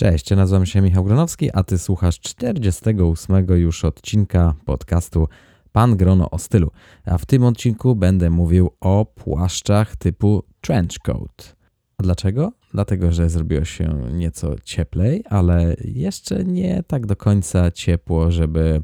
Cześć, nazywam się Michał Gronowski, a ty słuchasz 48 już odcinka podcastu Pan Grono o stylu. A w tym odcinku będę mówił o płaszczach typu trenchcoat. A dlaczego? Dlatego, że zrobiło się nieco cieplej, ale jeszcze nie tak do końca ciepło, żeby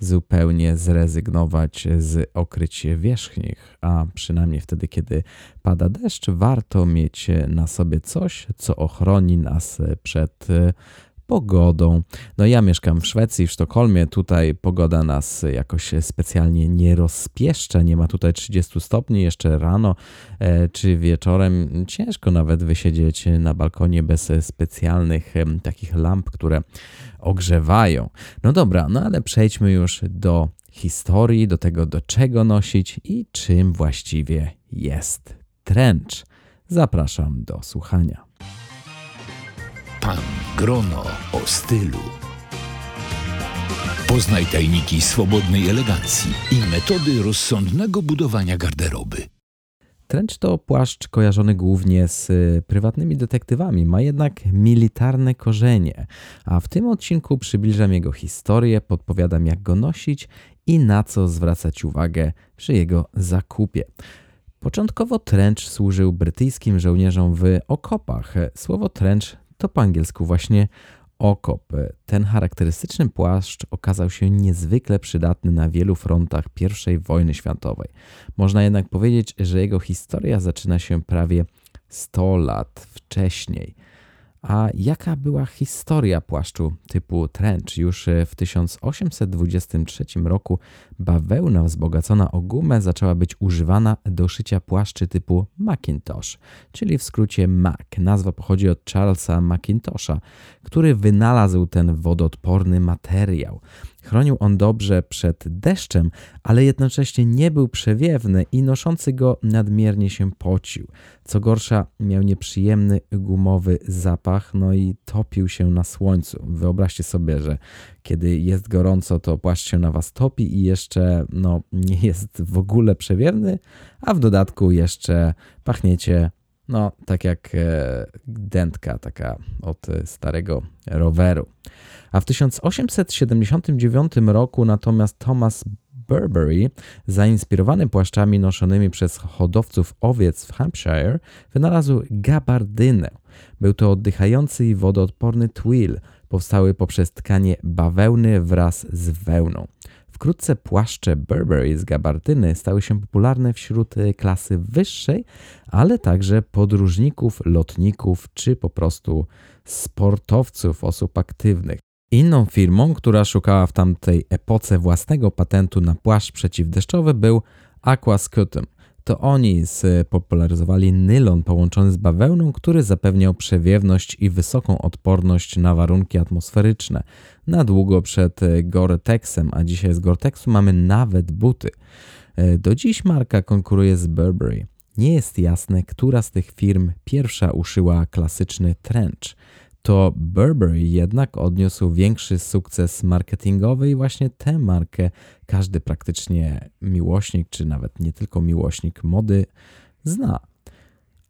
zupełnie zrezygnować z okryć wierzchnich, a przynajmniej wtedy, kiedy pada deszcz, warto mieć na sobie coś, co ochroni nas przed pogodą. No ja mieszkam w Szwecji, w Sztokholmie. Tutaj pogoda nas jakoś specjalnie nie rozpieszcza. Nie ma tutaj 30 stopni jeszcze rano e, czy wieczorem. Ciężko nawet wysiedzieć na balkonie bez specjalnych takich lamp, które ogrzewają. No dobra, no ale przejdźmy już do historii, do tego, do czego nosić i czym właściwie jest trench. Zapraszam do słuchania. Pan Grono o stylu. Poznaj tajniki swobodnej elegancji i metody rozsądnego budowania garderoby. Trench to płaszcz kojarzony głównie z y, prywatnymi detektywami, ma jednak militarne korzenie, a w tym odcinku przybliżam jego historię, podpowiadam jak go nosić i na co zwracać uwagę przy jego zakupie. Początkowo trench służył brytyjskim żołnierzom w okopach. Słowo trench to po angielsku właśnie okop. Ten charakterystyczny płaszcz okazał się niezwykle przydatny na wielu frontach I wojny światowej. Można jednak powiedzieć, że jego historia zaczyna się prawie 100 lat wcześniej. A jaka była historia płaszczu typu trench? Już w 1823 roku bawełna wzbogacona o gumę zaczęła być używana do szycia płaszczy typu Macintosh, czyli w skrócie Mac. Nazwa pochodzi od Charlesa Macintosha, który wynalazł ten wodoodporny materiał. Chronił on dobrze przed deszczem, ale jednocześnie nie był przewiewny i noszący go nadmiernie się pocił. Co gorsza, miał nieprzyjemny gumowy zapach, no i topił się na słońcu. Wyobraźcie sobie, że kiedy jest gorąco, to płaszcz się na was topi i jeszcze no, nie jest w ogóle przewiewny, a w dodatku jeszcze pachniecie no, tak jak e, dętka taka od starego roweru. A w 1879 roku natomiast Thomas Burberry, zainspirowany płaszczami noszonymi przez hodowców owiec w Hampshire, wynalazł gabardynę. Był to oddychający i wodoodporny twill, powstały poprzez tkanie bawełny wraz z wełną. Wkrótce płaszcze Burberry z gabardyny stały się popularne wśród klasy wyższej, ale także podróżników, lotników czy po prostu sportowców, osób aktywnych. Inną firmą, która szukała w tamtej epoce własnego patentu na płaszcz przeciwdeszczowy był Aquascutum. To oni spopularyzowali nylon połączony z bawełną, który zapewniał przewiewność i wysoką odporność na warunki atmosferyczne. Na długo przed Gore-Texem, a dzisiaj z Gore-Texu mamy nawet buty. Do dziś marka konkuruje z Burberry. Nie jest jasne, która z tych firm pierwsza uszyła klasyczny trench to Burberry jednak odniósł większy sukces marketingowy i właśnie tę markę każdy praktycznie miłośnik, czy nawet nie tylko miłośnik mody zna.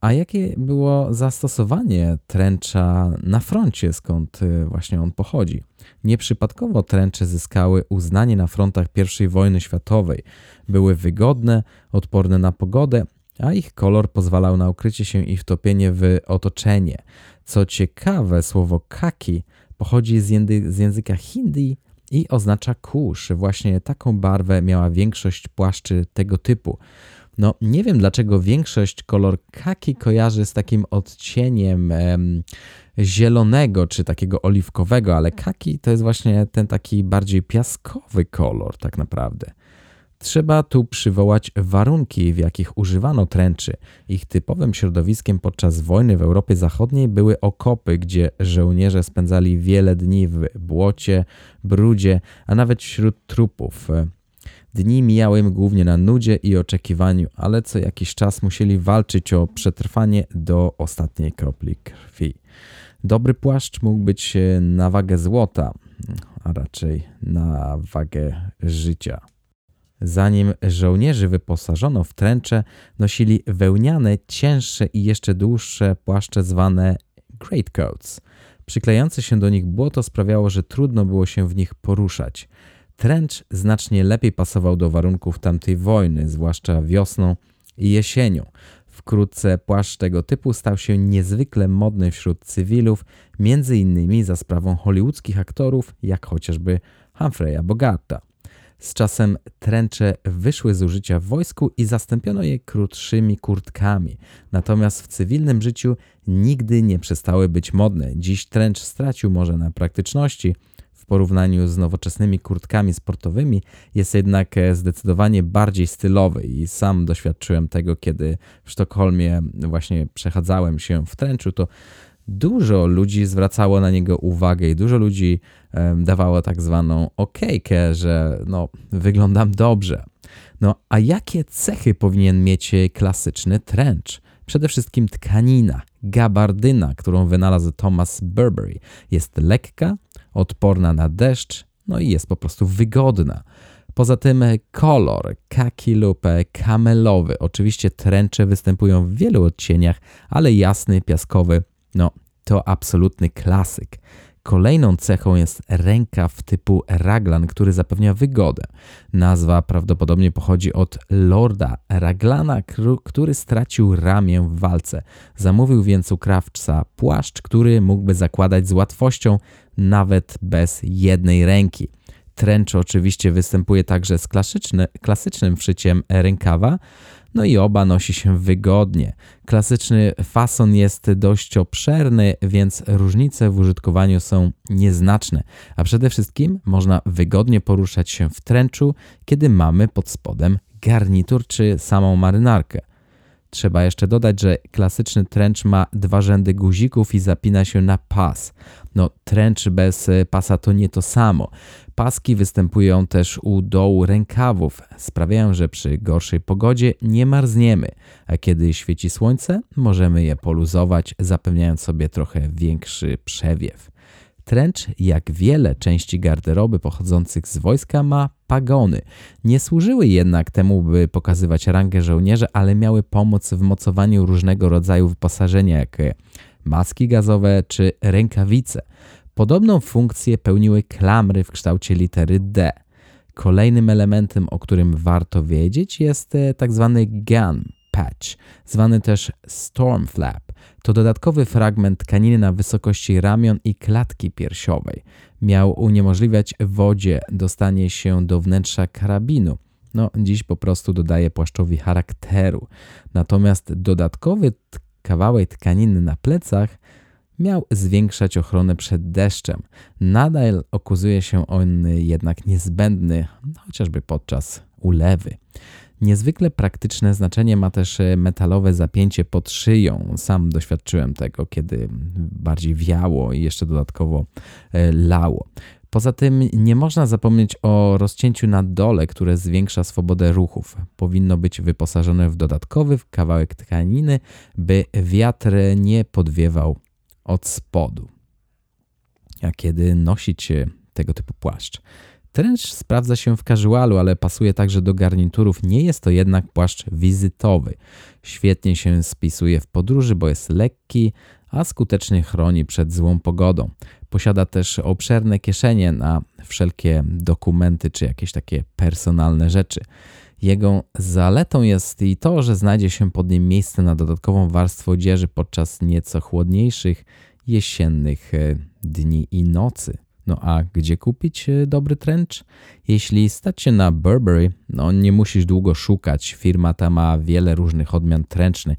A jakie było zastosowanie tręcza na froncie, skąd y, właśnie on pochodzi? Nieprzypadkowo tręcze zyskały uznanie na frontach I wojny światowej. Były wygodne, odporne na pogodę, a ich kolor pozwalał na ukrycie się i wtopienie w otoczenie. Co ciekawe, słowo kaki pochodzi z, jędy, z języka hindi i oznacza kurz. Właśnie taką barwę miała większość płaszczy tego typu. No, nie wiem dlaczego większość kolor kaki kojarzy z takim odcieniem em, zielonego czy takiego oliwkowego, ale kaki to jest właśnie ten taki bardziej piaskowy kolor, tak naprawdę. Trzeba tu przywołać warunki, w jakich używano tręczy. Ich typowym środowiskiem podczas wojny w Europie Zachodniej były okopy, gdzie żołnierze spędzali wiele dni w błocie, brudzie, a nawet wśród trupów. Dni mijały im głównie na nudzie i oczekiwaniu, ale co jakiś czas musieli walczyć o przetrwanie do ostatniej kropli krwi. Dobry płaszcz mógł być na wagę złota, a raczej na wagę życia. Zanim żołnierzy wyposażono w tręcze, nosili wełniane, cięższe i jeszcze dłuższe płaszcze zwane greatcoats. Przyklejające się do nich błoto sprawiało, że trudno było się w nich poruszać. Trench znacznie lepiej pasował do warunków tamtej wojny, zwłaszcza wiosną i jesienią. Wkrótce płaszcz tego typu stał się niezwykle modny wśród cywilów, między innymi za sprawą hollywoodzkich aktorów, jak chociażby Humphreya Bogarta. Z czasem tręcze wyszły z użycia w wojsku i zastąpiono je krótszymi kurtkami. Natomiast w cywilnym życiu nigdy nie przestały być modne. Dziś tręcz stracił może na praktyczności, w porównaniu z nowoczesnymi kurtkami sportowymi jest jednak zdecydowanie bardziej stylowy i sam doświadczyłem tego, kiedy w Sztokholmie właśnie przechadzałem się w tręczu, to dużo ludzi zwracało na niego uwagę i dużo ludzi dawało tak zwaną okejkę, że no, wyglądam dobrze. No a jakie cechy powinien mieć klasyczny trench? Przede wszystkim tkanina, gabardyna, którą wynalazł Thomas Burberry. Jest lekka, odporna na deszcz, no i jest po prostu wygodna. Poza tym kolor kaki lub kamelowy. Oczywiście tręcze występują w wielu odcieniach, ale jasny, piaskowy, no to absolutny klasyk. Kolejną cechą jest rękaw typu raglan, który zapewnia wygodę. Nazwa prawdopodobnie pochodzi od lorda Raglana, który stracił ramię w walce. Zamówił więc u krawca płaszcz, który mógłby zakładać z łatwością nawet bez jednej ręki. Trench oczywiście występuje także z klasycznym wszyciem rękawa, no i oba nosi się wygodnie. Klasyczny fason jest dość obszerny, więc różnice w użytkowaniu są nieznaczne, a przede wszystkim można wygodnie poruszać się w trenczu, kiedy mamy pod spodem garnitur czy samą marynarkę. Trzeba jeszcze dodać, że klasyczny trench ma dwa rzędy guzików i zapina się na pas. No, trench bez pasa to nie to samo. Paski występują też u dołu rękawów, sprawiają, że przy gorszej pogodzie nie marzniemy, a kiedy świeci słońce, możemy je poluzować, zapewniając sobie trochę większy przewiew. Trench, jak wiele części garderoby pochodzących z wojska, ma pagony. Nie służyły jednak temu, by pokazywać rangę żołnierza, ale miały pomóc w mocowaniu różnego rodzaju wyposażenia, jak maski gazowe czy rękawice. Podobną funkcję pełniły klamry w kształcie litery D. Kolejnym elementem, o którym warto wiedzieć, jest e, tzw. Tak gun patch, zwany też storm flap. To dodatkowy fragment tkaniny na wysokości ramion i klatki piersiowej. Miał uniemożliwiać wodzie dostanie się do wnętrza karabinu. No, dziś po prostu dodaje płaszczowi charakteru. Natomiast dodatkowy kawałek tkaniny na plecach miał zwiększać ochronę przed deszczem. Nadal okazuje się on jednak niezbędny, chociażby podczas ulewy. Niezwykle praktyczne znaczenie ma też metalowe zapięcie pod szyją. Sam doświadczyłem tego, kiedy bardziej wiało i jeszcze dodatkowo e, lało. Poza tym nie można zapomnieć o rozcięciu na dole, które zwiększa swobodę ruchów. Powinno być wyposażone w dodatkowy kawałek tkaniny, by wiatr nie podwiewał od spodu. A kiedy nosić tego typu płaszcz? Trench sprawdza się w casualu, ale pasuje także do garniturów. Nie jest to jednak płaszcz wizytowy. Świetnie się spisuje w podróży, bo jest lekki, a skutecznie chroni przed złą pogodą. Posiada też obszerne kieszenie na wszelkie dokumenty czy jakieś takie personalne rzeczy. Jego zaletą jest i to, że znajdzie się pod nim miejsce na dodatkową warstwę odzieży podczas nieco chłodniejszych jesiennych e, dni i nocy. No a gdzie kupić e, dobry trench? Jeśli stać się na Burberry, no nie musisz długo szukać. Firma ta ma wiele różnych odmian trenchny,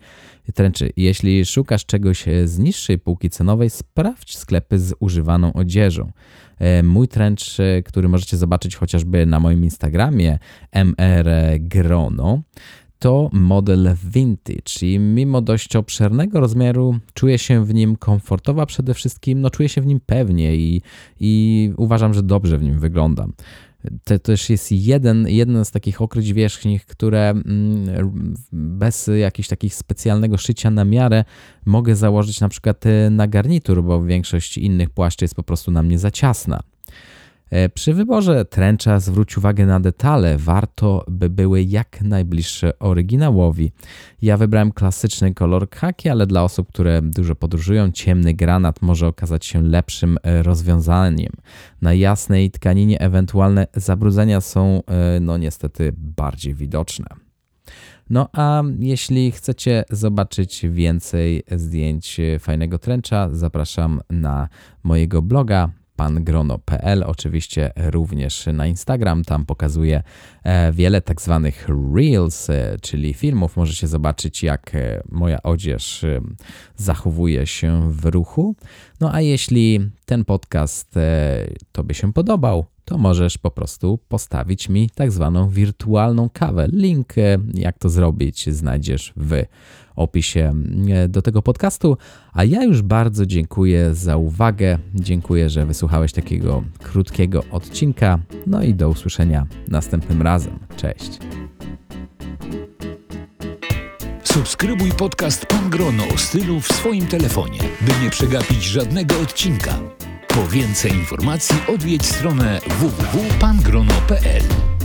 trenchy. Jeśli szukasz czegoś e, z niższej półki cenowej, sprawdź sklepy z używaną odzieżą. Mój trench, który możecie zobaczyć chociażby na moim Instagramie MR Grono, to model vintage i mimo dość obszernego rozmiaru czuję się w nim komfortowa przede wszystkim, no czuję się w nim pewnie i, i uważam, że dobrze w nim wyglądam. To też jest jeden, jeden z takich okryć wierzchnich, które mm, bez jakiegoś takich specjalnego szycia na miarę mogę założyć na przykład na garnitur, bo większość innych płaszczy jest po prostu na mnie za ciasna. E, przy wyborze tręcza zwróć uwagę na detale, warto by były jak najbliższe oryginałowi. Ja wybrałem klasyczny kolor khaki, ale dla osób, które dużo podróżują, ciemny granat może okazać się lepszym e, rozwiązaniem. Na jasnej tkaninie ewentualne zabrudzenia są e, no niestety bardziej widoczne. No a jeśli chcecie zobaczyć więcej zdjęć fajnego tręcza, zapraszam na mojego bloga pangrono.pl, oczywiście również na Instagram. Tam pokazuję e, wiele tak zwanych reels, e, czyli filmów. Możecie zobaczyć, jak e, moja odzież zachowuje się w ruchu. No a jeśli ten podcast Tobie się podobał, to możesz po prostu postawić mi tak zwaną wirtualną kawę. Link, jak to zrobić, znajdziesz w opisie e, do tego podcastu. A ja już bardzo dziękuję za uwagę. Dziękuję, że wysłuchałeś takiego krótkiego odcinka. No i do usłyszenia następnym razem. Cześć. Subskrybuj podcast Pan Grono o stylu w swoim telefonie, by nie przegapić żadnego odcinka. Po więcej informacji odwiedź stronę www.pangrono.pl.